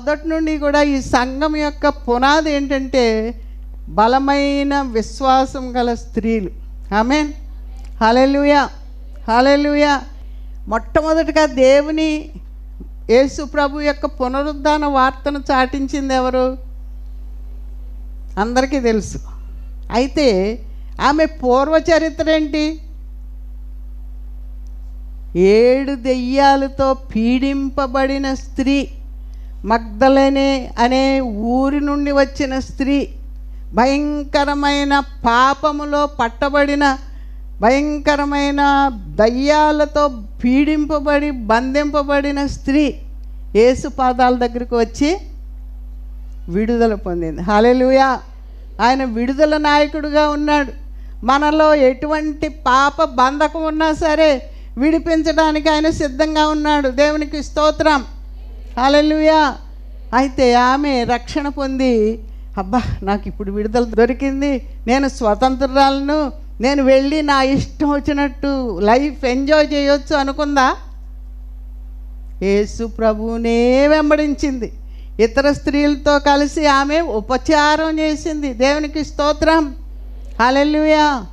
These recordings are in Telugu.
మొదటి నుండి కూడా ఈ సంఘం యొక్క పునాది ఏంటంటే బలమైన విశ్వాసం గల స్త్రీలు. ఆమెన్. హలెలుయా హలెలుయా మొట్టమొదటిగా దేవుని యేసు ప్రభు యొక్క పునరుద్ధాన వార్తను చాటించింది ఎవరు? అందరికీ తెలుసు. అయితే ఆమె పూర్వ చరిత్ర ఏంటి? ఏడు దెయ్యాలతో పీడింపబడిన స్త్రీ. మగ్ధలనే అనే ఊరి నుండి వచ్చిన స్త్రీ భయంకరమైన పాపములో పట్టబడిన భయంకరమైన దయ్యాలతో పీడింపబడి బంధింపబడిన స్త్రీ యేసు పాదాల దగ్గరికి వచ్చి విడుదల పొందింది. హాలెలుయా ఆయన విడుదల నాయకుడుగా ఉన్నాడు. మనలో ఎటువంటి పాప బంధకం ఉన్నా సరే విడిపించడానికి ఆయన సిద్ధంగా ఉన్నాడు. దేవునికి స్తోత్రం. హల్లెలూయా. అయితే ఆమె రక్షణ పొంది అబ్బా నాకు ఇప్పుడు విడుదల దొరికింది. నేను స్వతంత్రాలను నేను వెళ్ళి నా ఇష్టం వచ్చినట్టు లైఫ్ ఎంజాయ్ చేయొచ్చు అనుకుందా? యేసు ప్రభువునే వెంబడించింది. ఇతర స్త్రీలతో కలిసి ఆమె ఉపచారం చేసింది. దేవునికి స్తోత్రం. హలెల్లుయా.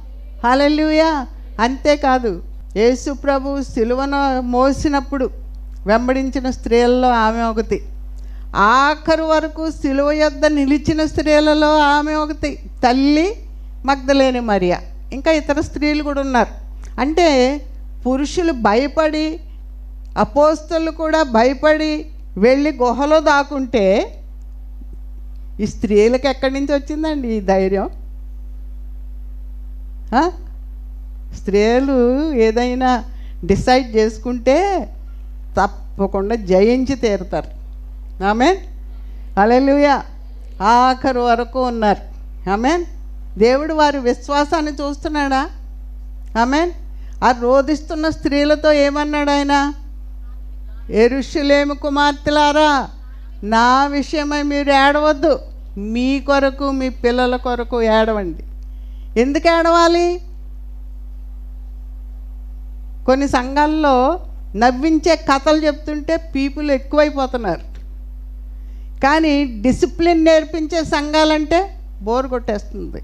హలెల్లుయా. అంతేకాదు యేసు ప్రభు సిలువను మోసినప్పుడు వెంబడించిన స్త్రీలలో ఆమె ఒకటి. ఆఖరు వరకు సిలువ యొద్ద నిలిచిన స్త్రీలలో ఆమె ఒకటి. తల్లి మగ్ధలేని మరియా. ఇంకా ఇతర స్త్రీలు కూడా ఉన్నారు. అంటే పురుషులు భయపడి అపోస్తలు కూడా భయపడి వెళ్ళి గుహలో దాకుంటే ఈ స్త్రీలకు ఎక్కడి నుంచి వచ్చిందండి ఈ ధైర్యం? స్త్రీలు ఏదైనా డిసైడ్ చేసుకుంటే తప్పకుండా జయించి తీరుతారు. ఆమె అలెలుయ ఆఖరు వరకు ఉన్నారు. ఆమెన్? దేవుడు వారి విశ్వాసాన్ని చూస్తున్నాడా? ఆమెన్? ఆ రోధిస్తున్న స్త్రీలతో ఏమన్నాడు ఆయన? ఎరుషులేమి కుమార్తెలారా నా విషయమై మీరు ఏడవద్దు. మీ కొరకు మీ పిల్లల కొరకు ఏడవండి. ఎందుకు ఏడవాలి? కొన్ని సంఘాల్లో నవ్వించే కథలు చెప్తుంటే పీపుల్ ఎక్కువైపోతున్నారు. కానీ డిసిప్లిన్ నేర్పించే సంఘాలంటే బోర్ కొట్టేస్తుంది.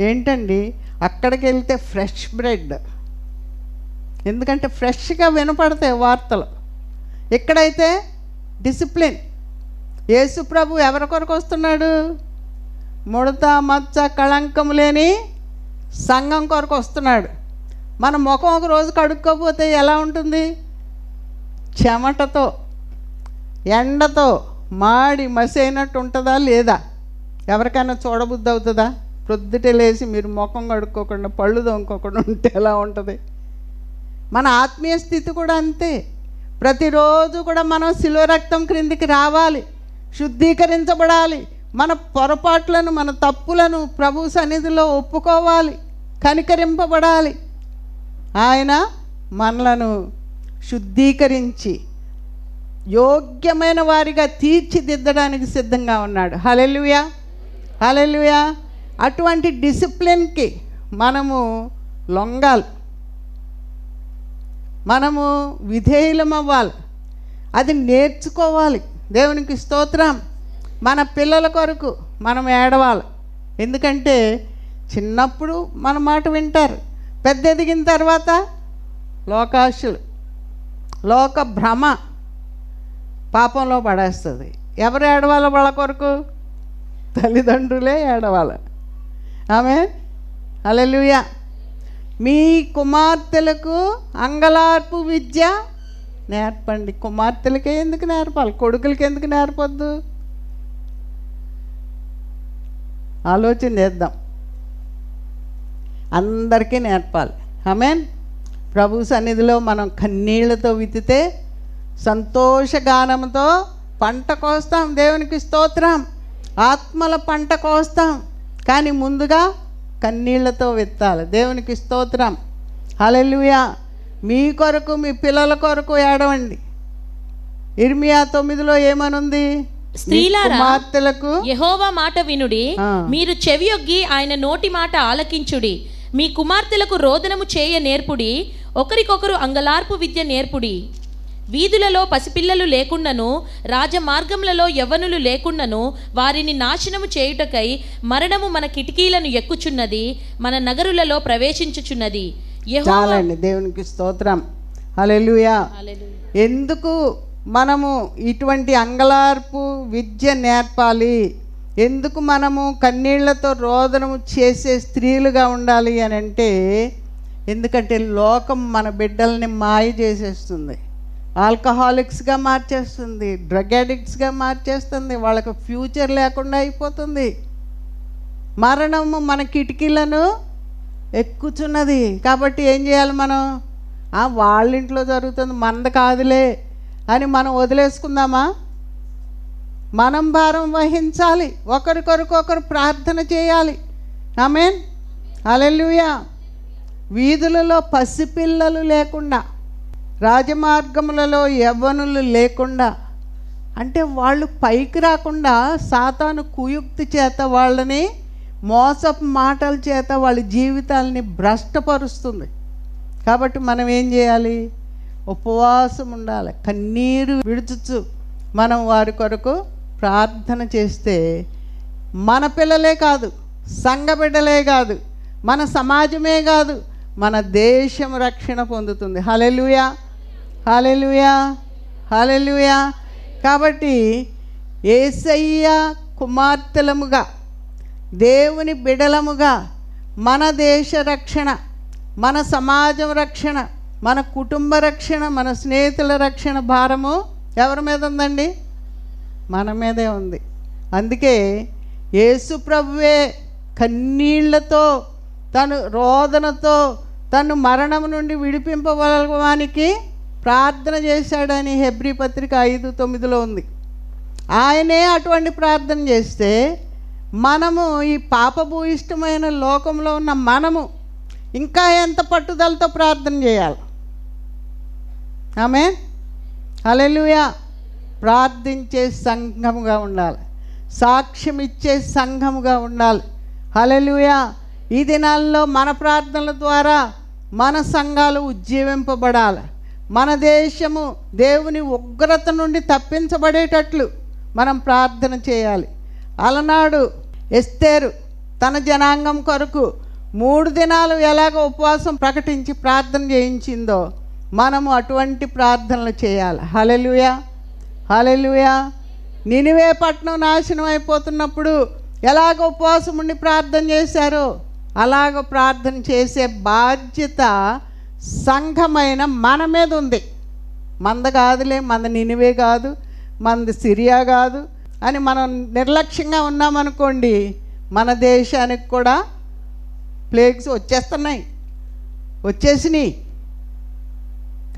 ఏంటండి? అక్కడికి వెళ్తే ఫ్రెష్ బ్రెడ్. ఎందుకంటే ఫ్రెష్గా వినపడతాయి వార్తలు. ఇక్కడైతే డిసిప్లిన్ యేసు ప్రభు ఎవరి కొరకు వస్తున్నాడు? ముడత మచ్చ కళంకం లేని సంఘం కొరకు వస్తున్నాడు. మన ముఖం ఒక రోజు కడుక్కోపోతే ఎలా ఉంటుంది? చెమటతో ఎండతో మాడి మసి అయినట్టు ఉంటుందా లేదా? ఎవరికైనా చూడబుద్ధి అవుతుందా? ప్రొద్దుటే లేచి మీరు ముఖం కడుక్కోకుండా పళ్ళు దొంకోకుండా ఉంటే ఎలా ఉంటుంది? మన ఆత్మీయ స్థితి కూడా అంతే. ప్రతిరోజు కూడా మనం శిలువ రక్తం క్రిందికి రావాలి శుద్ధీకరించబడాలి. మన పొరపాట్లను మన తప్పులను ప్రభు సన్నిధిలో ఒప్పుకోవాలి కనికరింపబడాలి. ఆయన మనలను శుద్ధీకరించి యోగ్యమైన వారిగా తీర్చిదిద్దడానికి సిద్ధంగా ఉన్నాడు. హలెలుయా హలెలుయా అటువంటి డిసిప్లిన్కి మనము లొంగాలి. మనము విధేయులం అవ్వాలి అది నేర్చుకోవాలి. దేవునికి స్తోత్రం. మన పిల్లల కొరకు మనం ఏడవాలి. ఎందుకంటే చిన్నప్పుడు మన మాట వింటారు. పెద్ద ఎదిగిన తర్వాత లోకాశులు లోక భ్రమ పాపంలో పడేస్తుంది. ఎవరు ఏడవాలి వాళ్ళ కొరకు? తల్లిదండ్రులే ఏడవాలి ఆమె? అలెలుయ మీ కుమార్తెలకు అంగలార్పు విద్య నేర్పండి. కుమార్తెలకే ఎందుకు నేర్పాలి? కొడుకులకి ఎందుకు నేర్పొద్దు? ఆలోచన చేద్దాం. అందరికీ నేర్పాలి. ఆమెన్ ప్రభు సన్నిధిలో మనం కన్నీళ్ళతో విత్తితే సంతోషగానంతో పంట కోస్తాం. దేవునికి స్తోత్రం. ఆత్మల పంట కోస్తాం. కానీ ముందుగా కన్నీళ్ళతో విత్తాలి. దేవునికి స్తోత్రం. హల్లెలూయా మీ కొరకు మీ పిల్లల కొరకు ఏడవండి. ఇర్మియా తొమ్మిదిలో ఏమనుంది? యెహోవా మాట వినుడి. మీరు చెవియొగ్గి ఆయన నోటి మాట ఆలకించుడి. మీ కుమార్తెలకు రోదనము చేయ నేర్పుడి ఒకరికొకరు అంగలార్పు విద్య నేర్పుడి. వీధులలో పసిపిల్లలు లేకుండాను రాజమార్గములలో యవ్వనులు లేకుండాను వారిని నాశనము చేయుటకై మరణము మన కిటికీలను ఎక్కుచున్నది మన నగరులలో ప్రవేశించుచున్నది. చాలండి దేవునికి స్తోత్రం. హల్లెలూయా. ఎందుకు మనము ఇటువంటి అంగలార్పు విద్య నేర్పాలి? ఎందుకు మనము కన్నీళ్ళతో రోదనము చేసే స్త్రీలుగా ఉండాలి అని అంటే ఎందుకంటే లోకం మన బిడ్డల్ని మాయ చేసేస్తుంది. ఆల్కహాలిక్స్గా మార్చేస్తుంది డ్రగ్ అడిక్ట్స్గా మార్చేస్తుంది వాళ్ళకు ఫ్యూచర్ లేకుండా అయిపోతుంది. మరణము మన కిటికీలను ఎక్కుచున్నది కాబట్టి ఏం చేయాలి మనం? వాళ్ళ ఇంట్లో జరుగుతుంది మనది కాదులే అని మనం వదిలేసుకుందామా? మనం భారం వహించాలి. ఒకరికొరకు ఒకరు ప్రార్థన చేయాలి. ఆమెన్ అలెలుయా వీధులలో పసిపిల్లలు లేకుండా రాజమార్గములలో యవ్వనులు లేకుండా అంటే వాళ్ళు పైకి రాకుండా సాతాను కుయుక్తి చేత వాళ్ళని మోసపు మాటల చేత వాళ్ళ జీవితాలని భ్రష్టపరుస్తుంది. కాబట్టి మనం ఏం చేయాలి? ఉపవాసం ఉండాలి. కన్నీరు విడుచుచు మనం వారి కొరకు ప్రార్థన చేస్తే మన పిల్లలే కాదు సంఘ బిడ్డలే కాదు మన సమాజమే కాదు మన దేశం రక్షణ పొందుతుంది. హలెలుయా హలెలుయా హలెలుయా కాబట్టి ఏసయ్య కుమార్తెలముగా దేవుని బిడలముగా మన దేశ రక్షణ మన సమాజం రక్షణ మన కుటుంబ రక్షణ మన స్నేహితుల రక్షణ భారము ఎవరి మీద ఉందండి? మన మీదే ఉంది. అందుకే యేసు ప్రభువే కన్నీళ్ళతో తను రోదనతో తను మరణం నుండి విడిపింపవలవానికి ప్రార్థన చేశాడని హెబ్రి పత్రిక ఐదు తొమ్మిదిలో ఉంది. ఆయనే అటువంటి ప్రార్థన చేస్తే మనము ఈ పాపభూయిష్టమైన లోకంలో ఉన్న మనము ఇంకా ఎంత పట్టుదలతో ప్రార్థన చేయాలి. ఆమె అలెలుయా ప్రార్థించే సంఘముగా ఉండాలి. సాక్ష్యం ఇచ్చే సంఘముగా ఉండాలి. హల్లెలూయా. ఈ దినాల్లో మన ప్రార్థనల ద్వారా మన సంఘాలు ఉజ్జీవింపబడాలి. మన దేశము దేవుని ఉగ్రత నుండి తప్పించబడేటట్లు మనం ప్రార్థన చేయాలి. అలనాడు ఎస్తేరు తన జనాంగం కొరకు మూడు దినాలు ఎలాగ ఉపవాసం ప్రకటించి ప్రార్థన చేయించిందో మనము అటువంటి ప్రార్థనలు చేయాలి. హలలుయా హాలెలుయా నినివే పట్నం నాశనం అయిపోతున్నప్పుడు ఎలాగ ఉపవాసం ఉండి ప్రార్థన చేశారో అలాగ ప్రార్థన చేసే బాధ్యత సంఘమైన మన మీద ఉంది మంద కాదులే మంద నినివే కాదు మంద సిరియా కాదు అని మనం నిర్లక్ష్యంగా ఉన్నామనుకోండి మన దేశానికి కూడా ప్లేగ్స్ వచ్చేస్తున్నాయి వచ్చేసినాయి.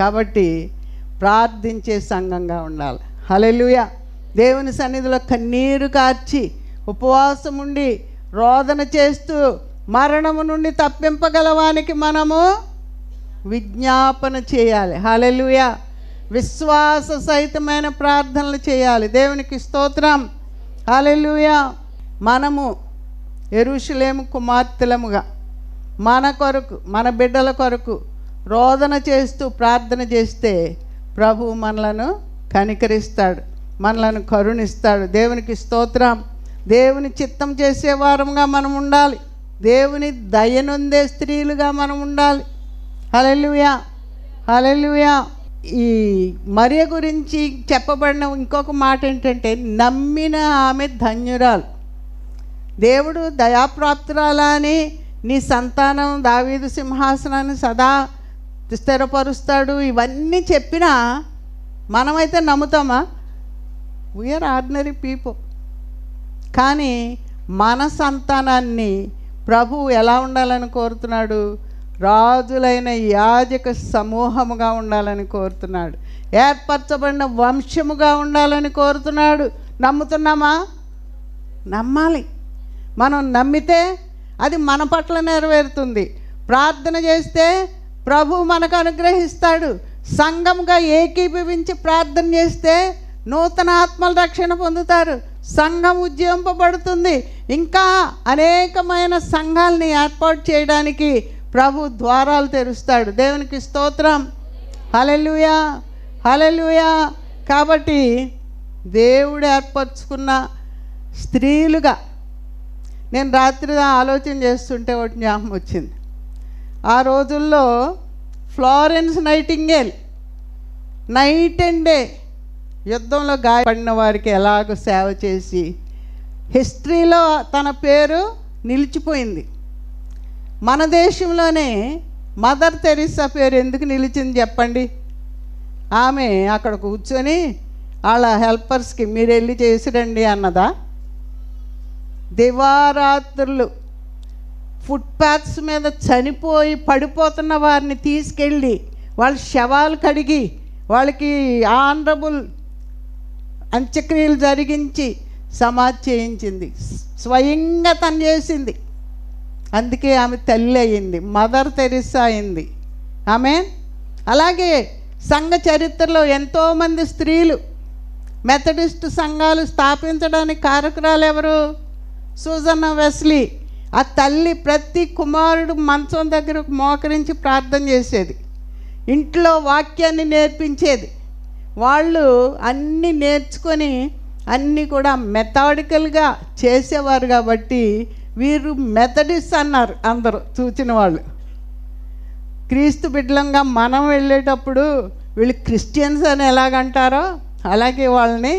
కాబట్టి ప్రార్థించే సంఘంగా ఉండాలి. హలెలుయ దేవుని సన్నిధిలో కన్నీరు కార్చి ఉపవాసం ఉండి రోదన చేస్తూ మరణము నుండి తప్పింపగలవానికి మనము విజ్ఞాపన చేయాలి. హలెలుయ విశ్వాస సహితమైన ప్రార్థనలు చేయాలి. దేవునికి స్తోత్రం. హలెలుయ మనము ఎరుషులేము కుమార్తెలముగా మన కొరకు మన బిడ్డల కొరకు రోదన చేస్తూ ప్రార్థన చేస్తే ప్రభు మనలను కనికరిస్తాడు మనలను కరుణిస్తాడు. దేవునికి స్తోత్రం. దేవుని చిత్తం చేసే వారంగా మనం ఉండాలి. దేవుని దయనుందే స్త్రీలుగా మనం ఉండాలి. హలెలుయా హలెలుయా ఈ మరియ గురించి చెప్పబడిన ఇంకొక మాట ఏంటంటే నమ్మిన ఆమె ధన్యురాలు. దేవుడు దయాప్రాప్తురాలా అని నీ సంతానం దావీదు సింహాసనాన్ని సదా స్థిరపరుస్తాడు. ఇవన్నీ చెప్పినా మనమైతే నమ్ముతామా? వీఆర్ ఆర్డినరీ పీపుల్ కానీ మన సంతానాన్ని ప్రభు ఎలా ఉండాలని కోరుతున్నాడు? రాజులైన యాజక సమూహముగా ఉండాలని కోరుతున్నాడు. ఏర్పరచబడిన వంశముగా ఉండాలని కోరుతున్నాడు. నమ్ముతున్నామా? నమ్మాలి. మనం నమ్మితే అది మన పట్ల నెరవేరుతుంది. ప్రార్థన చేస్తే ప్రభు మనకు అనుగ్రహిస్తాడు. సంఘంగా ఏకీభవించి ప్రార్థన చేస్తే నూతన ఆత్మల రక్షణ పొందుతారు. సంఘం ఉజ్జీవింపబడుతుంది. ఇంకా అనేకమైన సంఘాలని ఏర్పాటు చేయడానికి ప్రభు ద్వారాలు తెరుస్తాడు. దేవునికి స్తోత్రం. Hallelujah hallelujah. కాబట్టి దేవుడు ఏర్పరచుకున్న స్త్రీలుగా నేను రాత్రి ఆలోచన చేస్తుంటే ఒకటి జ్ఞాపకం వచ్చింది. ఆ రోజుల్లో Florence Nightingale. Night and day యుద్ధంలో గాయపడిన వారికి ఎలాగో సేవ చేసి హిస్టరీలో తన పేరు నిలిచిపోయింది. మన దేశంలోనే మదర్ తెరిసా పేరు ఎందుకు నిలిచింది చెప్పండి? ఆమె అక్కడ కూర్చొని వాళ్ళ హెల్పర్స్కి మీరు వెళ్ళి చేసిరండి అన్నదా? దివారాత్రులు. ఫుట్పాత్స్ మీద చనిపోయి పడిపోతున్న వారిని తీసుకెళ్ళి వాళ్ళ శవాలు కడిగి వాళ్ళకి ఆనరబుల్ అంత్యక్రియలు జరిగించి సమాధి చేయించింది. స్వయంగా తను చేసింది. అందుకే ఆమె తల్లి అయింది మదర్ తెరిసా అయింది. ఆమె అలాగే సంఘ చరిత్రలో ఎంతోమంది స్త్రీలు మెథడిస్ట్ సంఘాలు స్థాపించడానికి కారకురాలు ఎవరు? Susanna Wesley. ఆ తల్లి ప్రతి కుమారుడు మంచం దగ్గర మోకరించి ప్రార్థన చేసేది. ఇంట్లో వాక్యాన్ని నేర్పించేది. వాళ్ళు అన్నీ నేర్చుకొని అన్నీ కూడా మెథాడికల్గా చేసేవారు కాబట్టి వీరు మెథడిస్ట్ అన్నారు అందరూ చూచిన వాళ్ళు. క్రీస్తు బిడ్డలంగా మనం వెళ్ళేటప్పుడు వీళ్ళు క్రిస్టియన్స్ అని ఎలాగంటారో అలాగే వాళ్ళని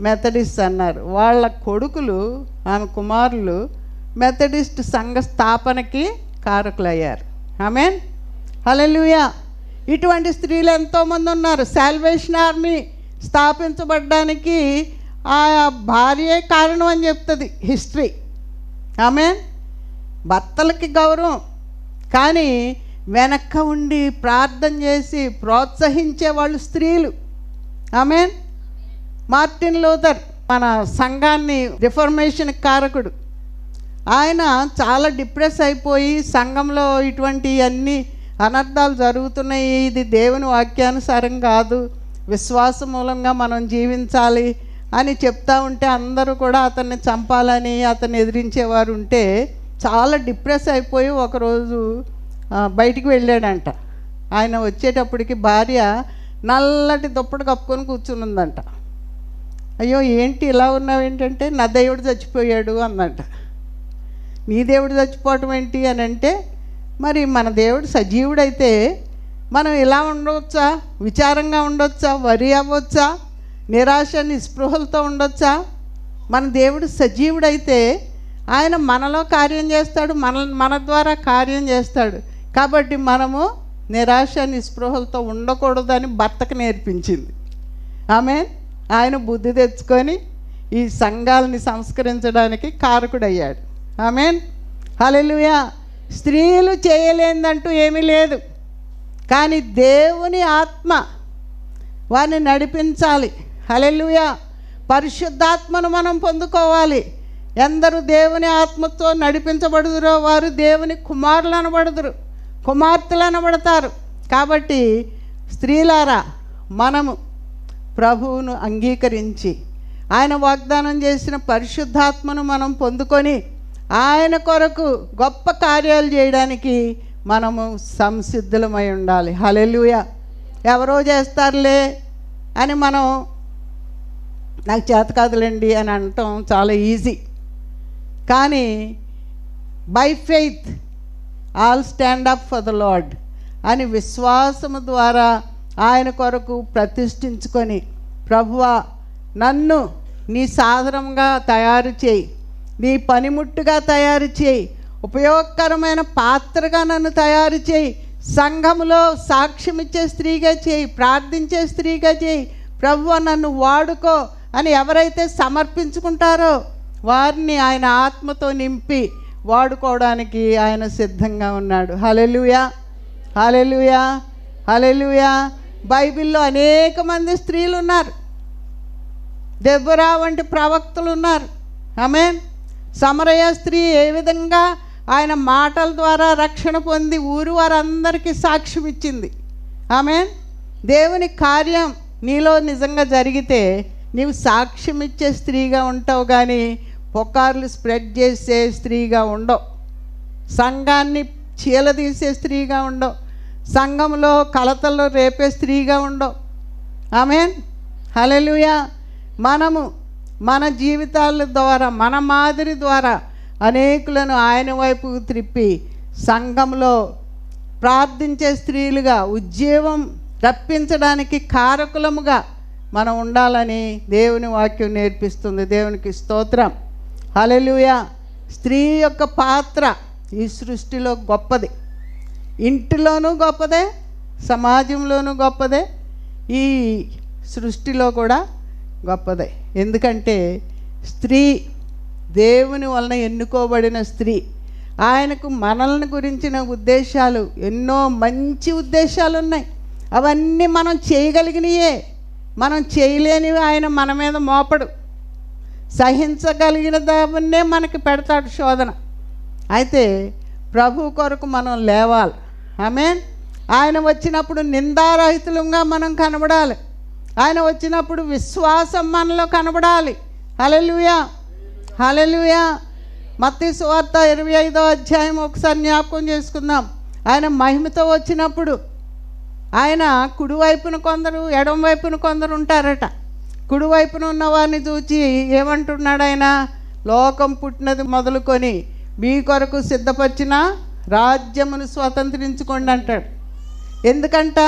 మెథడిస్ట్ అన్నారు. వాళ్ళ కొడుకులు ఆమె కుమారులు మెథడిస్ట్ సంఘ స్థాపనకి కారకులయ్యారు ఆమెన్ హలలుయా ఇటువంటి స్త్రీలు ఎంతోమంది ఉన్నారు. సాల్వేషన్ ఆర్మీ స్థాపించబడ్డానికి ఆ భార్యే కారణం అని చెప్తుంది హిస్టరీ. ఆమె భర్తలకి గౌరవం. కానీ వెనక్క ఉండి ప్రార్థన చేసి ప్రోత్సహించే వాళ్ళు స్త్రీలు. ఆమెన్ మార్టిన్ లూథర్ మన సంఘాన్ని రిఫర్మేషన్ కారకుడు. ఆయన చాలా డిప్రెస్ అయిపోయి సంఘంలో ఇటువంటి అన్ని అనర్థాలు జరుగుతున్నాయి. ఇది దేవుని వాక్యానుసారం కాదు. విశ్వాస మూలంగా మనం జీవించాలి అని చెప్తా ఉంటే అందరూ కూడా అతన్ని చంపాలని అతన్ని ఎదిరించేవారు ఉంటే చాలా డిప్రెస్ అయిపోయి ఒకరోజు బయటికి వెళ్ళాడంట. ఆయన వచ్చేటప్పటికి భార్య నల్లటి దుప్పటి కప్పుకొని కూర్చునుందంట. అయ్యో ఏంటి ఇలా ఉన్నావు ఏంటంటే నా దేవుడు చచ్చిపోయాడు అందంట మీ దేవుడు చచ్చిపోవటం ఏంటి అని అంటే మరి మన దేవుడు సజీవుడైతే మనం ఇలా ఉండవచ్చా విచారంగా ఉండొచ్చా? వరి అవ్వచ్చా? నిరాశ నిస్పృహలతో ఉండొచ్చా? మన దేవుడు సజీవుడైతే ఆయన మనలో కార్యం చేస్తాడు మన మన ద్వారా కార్యం చేస్తాడు. కాబట్టి మనము నిరాశ నిస్పృహలతో ఉండకూడదని భర్తకు నేర్పించింది. ఆమె ఆయన బుద్ధి తెచ్చుకొని ఈ సంఘాలని సంస్కరించడానికి కారకుడయ్యాడు. ఆమెన్. హలెలుయా స్త్రీలు చేయలేదంటూ ఏమీ లేదు. కానీ దేవుని ఆత్మ వారిని నడిపించాలి. హలెలుయా పరిశుద్ధాత్మను మనం పొందుకోవాలి. ఎందరు దేవుని ఆత్మతో నడిపించబడుదురో వారు దేవుని కుమారులు అనబడుదురు కుమార్తెలు అనబడతారు. కాబట్టి స్త్రీలారా మనము ప్రభువును అంగీకరించి ఆయన వాగ్దానం చేసిన పరిశుద్ధాత్మను మనం పొందుకొని ఆయన కొరకు గొప్ప కార్యాలు చేయడానికి మనము సంసిద్ధులమై ఉండాలి. హలెలుయ ఎవరో చేస్తారులే అని మనం నాకు చేత కాదులేండి అని అనటం చాలా ఈజీ. కానీ by faith all stand up for the Lord అని విశ్వాసము ద్వారా ఆయన కొరకు ప్రతిష్ఠించుకొని ప్రభువా నన్ను నీ సాధనంగా తయారు చేయి. నీ పనిముట్టుగా తయారు చేయి. ఉపయోగకరమైన పాత్రగా నన్ను తయారు చేయి. సంఘములో సాక్ష్యం ఇచ్చే స్త్రీగా చేయి. ప్రార్థించే స్త్రీగా చేయి. ప్రభువ నన్ను వాడుకో అని ఎవరైతే సమర్పించుకుంటారో వారిని ఆయన ఆత్మతో నింపి వాడుకోవడానికి ఆయన సిద్ధంగా ఉన్నాడు. హలెలుయా హలెలుయా హలెలుయా బైబిల్లో అనేక మంది స్త్రీలు ఉన్నారు దెబ్బరా వంటి ప్రవక్తలు ఉన్నారు ఆమెన్. సమరయ స్త్రీ ఏ విధంగా ఆయన మాటల ద్వారా రక్షణ పొంది ఊరు వారందరికీ సాక్ష్యం ఇచ్చింది. ఆమె దేవుని కార్యం నీలో నిజంగా జరిగితే నీవు సాక్ష్యం ఇచ్చే స్త్రీగా ఉంటావు కానీ పొకార్లు స్ప్రెడ్ చేసే స్త్రీగా ఉండవు. సంఘాన్ని చీలదీసే స్త్రీగా ఉండవు. సంఘంలో కలతల్లో రేపే స్త్రీగా ఉండవు. ఆమెన్. హల్లెలూయా. మనము మన జీవితాల ద్వారా మన మాదిరి ద్వారా అనేకులను ఆయన వైపు త్రిప్పి సంఘంలో ప్రార్థించే స్త్రీలుగా ఉద్యోగం రప్పించడానికి కారకులముగా మనం ఉండాలని దేవుని వాక్యం నేర్పిస్తుంది. దేవునికి స్తోత్రం. హలలుయ స్త్రీ యొక్క పాత్ర ఈ సృష్టిలో గొప్పది. ఇంటిలోనూ గొప్పదే సమాజంలోనూ గొప్పదే ఈ సృష్టిలో కూడా గొప్పదే. ఎందుకంటే స్త్రీ దేవుని వలన ఎన్నుకోబడిన స్త్రీ. ఆయనకు మనల్ని గురించిన ఉద్దేశాలు ఎన్నో మంచి ఉద్దేశాలు ఉన్నాయి అవన్నీ మనం చేయగలిగినయే. మనం చేయలేనివి ఆయన మన మీద మోపడు. సహించగలిగిన దాన్నే మనకి పెడతాడు శోధన. అయితే ప్రభు కొరకు మనం లేవాలి. ఆమె ఆయన వచ్చినప్పుడు నిందారహితులంగా మనం కనబడాలి. ఆయన వచ్చినప్పుడు విశ్వాసం మనలో కనబడాలి. హలలుయా హలలుయా మత్తి సువార్త ఇరవై ఐదో అధ్యాయం ఒకసారి జ్ఞాపకం చేసుకుందాం. ఆయన మహిమతో వచ్చినప్పుడు ఆయన కుడివైపున కొందరు ఎడం వైపున కొందరు ఉంటారట. కుడివైపున ఉన్నవారిని చూచి ఏమంటున్నాడు ఆయన? లోకం పుట్టినది మొదలుకొని మీ కొరకు సిద్ధపరిచిన రాజ్యమును స్వతంత్రించుకోండి అంటాడు. ఎందుకంట?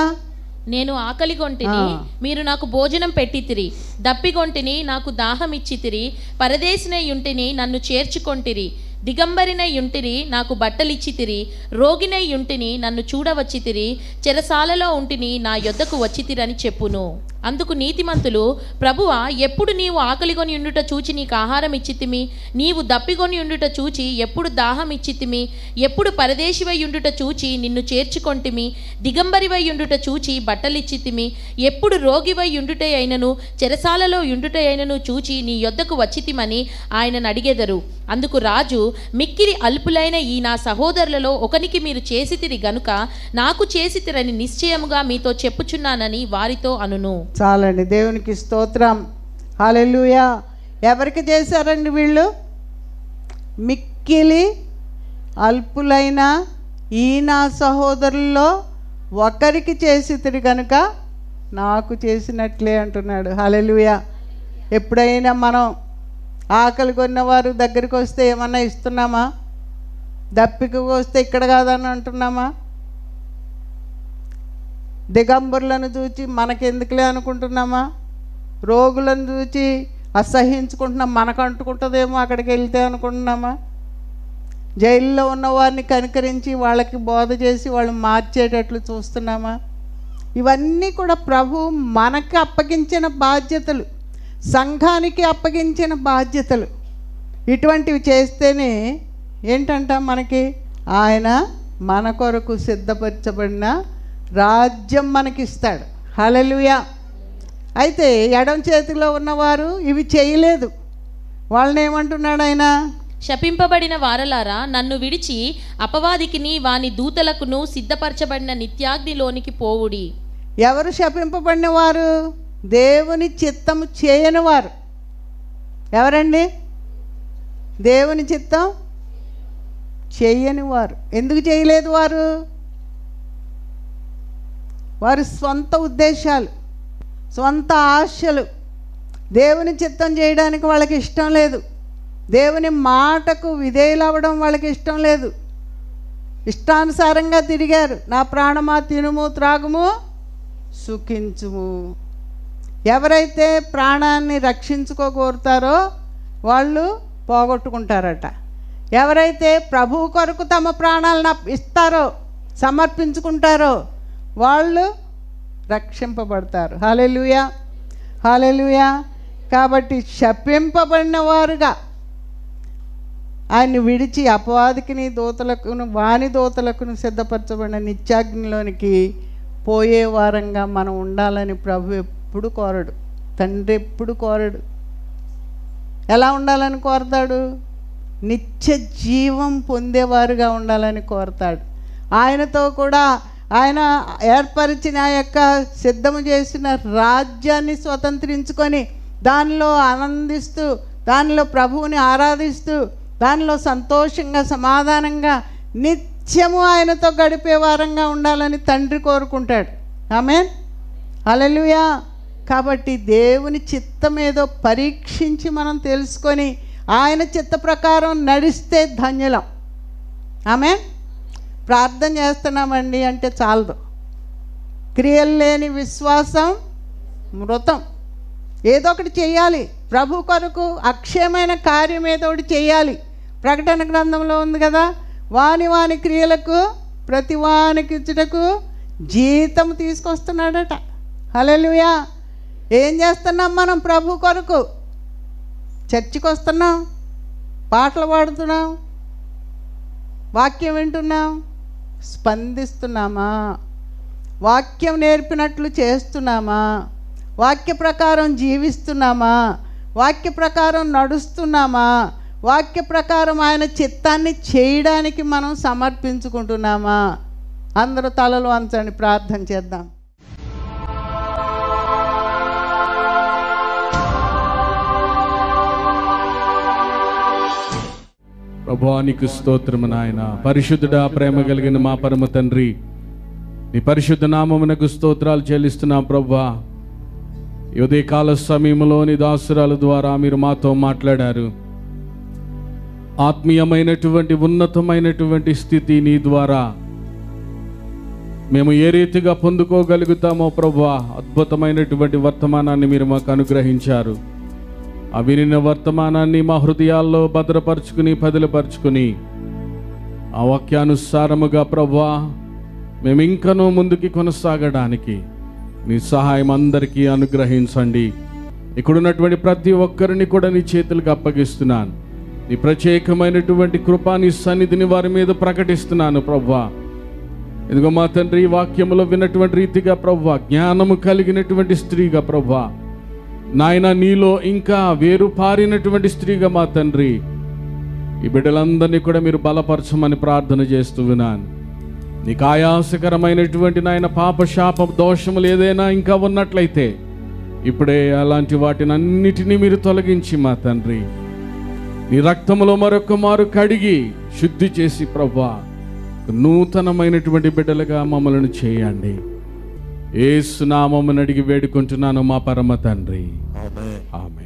నేను ఆకలిగొంటిని. మీరు నాకు భోజనం పెట్టితిరి. దప్పిగొంటిని నాకు దాహం ఇచ్చితిరి. పరదేశినై యుంటిని నన్ను చేర్చుకొంటిరి. దిగంబరినై యుంటిరి నాకు బట్టలిచ్చితిరి. రోగినై యుంటిని నన్ను చూడవచ్చితిరి. చెరసాలలో ఉంటిని నా యొద్దకు వచ్చితిరని చెప్పును. అందుకు నీతిమంతులు ప్రభువ ఎప్పుడు నీవు ఆకలిగొని ఉండుట చూచి నీకు ఆహారం ఇచ్చితిమి? నీవు దప్పిగొని ఉండుట చూచి ఎప్పుడు దాహం ఇచ్చితిమి? ఎప్పుడు పరదేశివై ఉండుట చూచి నిన్ను చేర్చుకొంటిమి? దిగంబరివై ఉండుట చూచి బట్టలిచ్చితిమి? ఎప్పుడు రోగివై ఉండుట అయినను చెరసాలలో ఉండుట అయినను చూచి నీ యొద్దకు వచ్చితిమని ఆయనను అడిగెదరు అందుకు రాజు మిక్కిలి అల్పులైన ఈ నా సహోదరులలో ఒకనికి మీరు చేసితిరి గనుక నాకు చేసితిరని నిశ్చయముగా మీతో చెప్పుచున్నానని వారితో అనును. చాలండి. దేవునికి స్తోత్రం. హాలెలుయా ఎవరికి చేశారండి వీళ్ళు? మిక్కిలి అల్పులైన ఈ నా సహోదరుల్లో ఒకరికి చేసితిరి కనుక నాకు చేసినట్లే అంటున్నాడు. హాలెలూయా ఎప్పుడైనా మనం ఆకలి కొన్నవారు దగ్గరికి వస్తే ఏమన్నా ఇస్తున్నామా? దప్పిక వస్తే ఇక్కడ కాదని అంటున్నామా? దిగంబరులను చూచి మనకెందుకులే అనుకుంటున్నామా? రోగులను చూచి అసహించుకుంటున్నాం మనకు అంటుకుంటుందేమో అక్కడికి వెళ్తే అనుకుంటున్నామా? జైల్లో ఉన్న వారిని కనికరించి వాళ్ళకి బోధ చేసి వాళ్ళు మార్చేటట్లు చూస్తున్నామా? ఇవన్నీ కూడా ప్రభు మనకు అప్పగించిన బాధ్యతలు సంఘానికి అప్పగించిన బాధ్యతలు. ఇటువంటివి చేస్తేనే ఏంటంట మనకి? ఆయన మన కొరకు సిద్ధపరచబడిన రాజ్యం మనకిస్తాడు. హలలుయా అయితే ఎడం చేతిలో ఉన్నవారు ఇవి చేయలేదు. వాళ్ళని ఏమంటున్నాడు ఆయన? శపింపబడిన వారలారా నన్ను విడిచి అపవాదికిని వాని దూతలకును సిద్ధపరచబడిన నిత్యాగ్నిలోనికి పోవుడి. ఎవరు శపింపబడిన వారు దేవుని చిత్తము చేయని వారు ఎవరండి? దేవుని చిత్తం చేయని వారు ఎందుకు చేయలేదు వారు? వారి స్వంత ఉద్దేశాలు సొంత ఆశలు. దేవుని చిత్తం చేయడానికి వాళ్ళకి ఇష్టం లేదు. దేవుని మాటకు విధేయులవ్వడం వాళ్ళకి ఇష్టం లేదు. ఇష్టానుసారంగా తిరిగారు. నా ప్రాణమా తినుము త్రాగుము సుఖించుము. ఎవరైతే ప్రాణాన్ని రక్షించుకోగోరుతారో వాళ్ళు పోగొట్టుకుంటారట. ఎవరైతే ప్రభు కొరకు తమ ప్రాణాలను ఇస్తారో సమర్పించుకుంటారో వాళ్ళు రక్షింపబడతారు. హాలెలుయా హాలెలుయా కాబట్టి శపింపబడిన వారుగా ఆయన్ని విడిచి అపవాదికిని దూతలకును వాణి దూతలకును సిద్ధపరచబడిన నిత్యాగ్నిలోనికి పోయే వారంగా మనం ఉండాలని ప్రభు ఎప్పుడు కోరడు. తండ్రి ఎప్పుడు కోరడు. ఎలా ఉండాలని కోరతాడు? నిత్య జీవం పొందేవారుగా ఉండాలని కోరతాడు. ఆయనతో కూడా ఆయన ఏర్పరిచిన ఆ యొక్క సిద్ధము చేసిన రాజ్యాన్ని స్వతంత్రించుకొని దానిలో ఆనందిస్తూ దానిలో ప్రభువుని ఆరాధిస్తూ దానిలో సంతోషంగా సమాధానంగా నిత్యము ఆయనతో గడిపే వారంగా ఉండాలని తండ్రి కోరుకుంటాడు. ఆమెన్. అలలుయా కాబట్టి దేవుని చిత్తం ఏదో పరీక్షించి మనం తెలుసుకొని ఆయన చిత్త ప్రకారం నడిస్తే ధన్యులం. ఆమెన్. ప్రార్థన చేస్తున్నామండి అంటే చాలదు. క్రియలు లేని విశ్వాసం మృతం. ఏదో ఒకటి చేయాలి. ప్రభు కొరకు అక్షయమైన కార్యం ఏదో ఒకటి చేయాలి. ప్రకటన గ్రంథంలో ఉంది కదా వాని వాని క్రియలకు ప్రతి వానికి ఇచ్చుటకు జీతం తీసుకొస్తున్నాడట. హల్లెలూయా. ఏం చేస్తున్నాం మనం ప్రభు కొరకు? చర్చికి వస్తున్నాం పాటలు పాడుతున్నాం వాక్యం వింటున్నాం స్పందిస్తున్నామా? వాక్యం నేర్పినట్లు చేస్తున్నామా? వాక్య ప్రకారం జీవిస్తున్నామా? వాక్య ప్రకారం నడుస్తున్నామా? వాక్య ప్రకారం ఆయన చిత్తాన్ని చేయడానికి మనం సమర్పించుకుంటున్నామా? అందరూ తలలు అంచండి ప్రార్థన చేద్దాం. ప్రభానికి స్తోత్రము నాయన. పరిశుద్ధుడా ప్రేమ కలిగిన మా పరమ తండ్రి నీ పరిశుద్ధ నామమునకు స్తోత్రాలు చెల్లిస్తున్నాం ప్రభా ఈ ఉదయకాల సమయంలో నీ దాసురాల ద్వారా మీరు మాతో మాట్లాడారు. ఆత్మీయమైనటువంటి ఉన్నతమైనటువంటి స్థితి నీ ద్వారా మేము ఏ రీతిగా పొందుకోగలుగుతామో ప్రభా అద్భుతమైనటువంటి వర్తమానాన్ని మీరు మాకు అనుగ్రహించారు. ఆ వినిన వర్తమానాన్ని మా హృదయాల్లో భద్రపరుచుకుని పదిలపరుచుకుని ఆ వాక్యానుసారముగా ప్రభా మేము ఇంకనూ ముందుకి కొనసాగడానికి నీ సహాయం అందరికీ అనుగ్రహించండి. ఇక్కడున్నటువంటి ప్రతి ఒక్కరిని కూడా నీ చేతులకు అప్పగిస్తున్నాను. నీ ప్రత్యేకమైనటువంటి కృపా నీ సన్నిధిని వారి మీద ప్రకటిస్తున్నాను ప్రభా ఇదిగో మా తండ్రి వాక్యములో విన్నటువంటి రీతిగా ప్రభా జ్ఞానము కలిగినటువంటి స్త్రీగా ప్రభా నాయన నీలో ఇంకా వేరు పారినటువంటి స్త్రీగా మా తండ్రి. ఈ బిడ్డలందరినీ కూడా మీరు బలపరచమని ప్రార్థన చేస్తూ విన్నాను నీకు ఆయాసకరమైనటువంటి నాయన పాప శాప దోషములు ఏదైనా ఇంకా ఉన్నట్లయితే ఇప్పుడే అలాంటి వాటిని అన్నిటినీ మీరు తొలగించి మా తండ్రి. నీ రక్తములో మరొక మారు కడిగి శుద్ధి చేసి ప్రభా నూతనమైనటువంటి బిడ్డలుగా మమ్మలను చేయండి. ఏసునామమును అడిగి వేడుకుంటున్నాను మా పరమ తండ్రి. ఆమె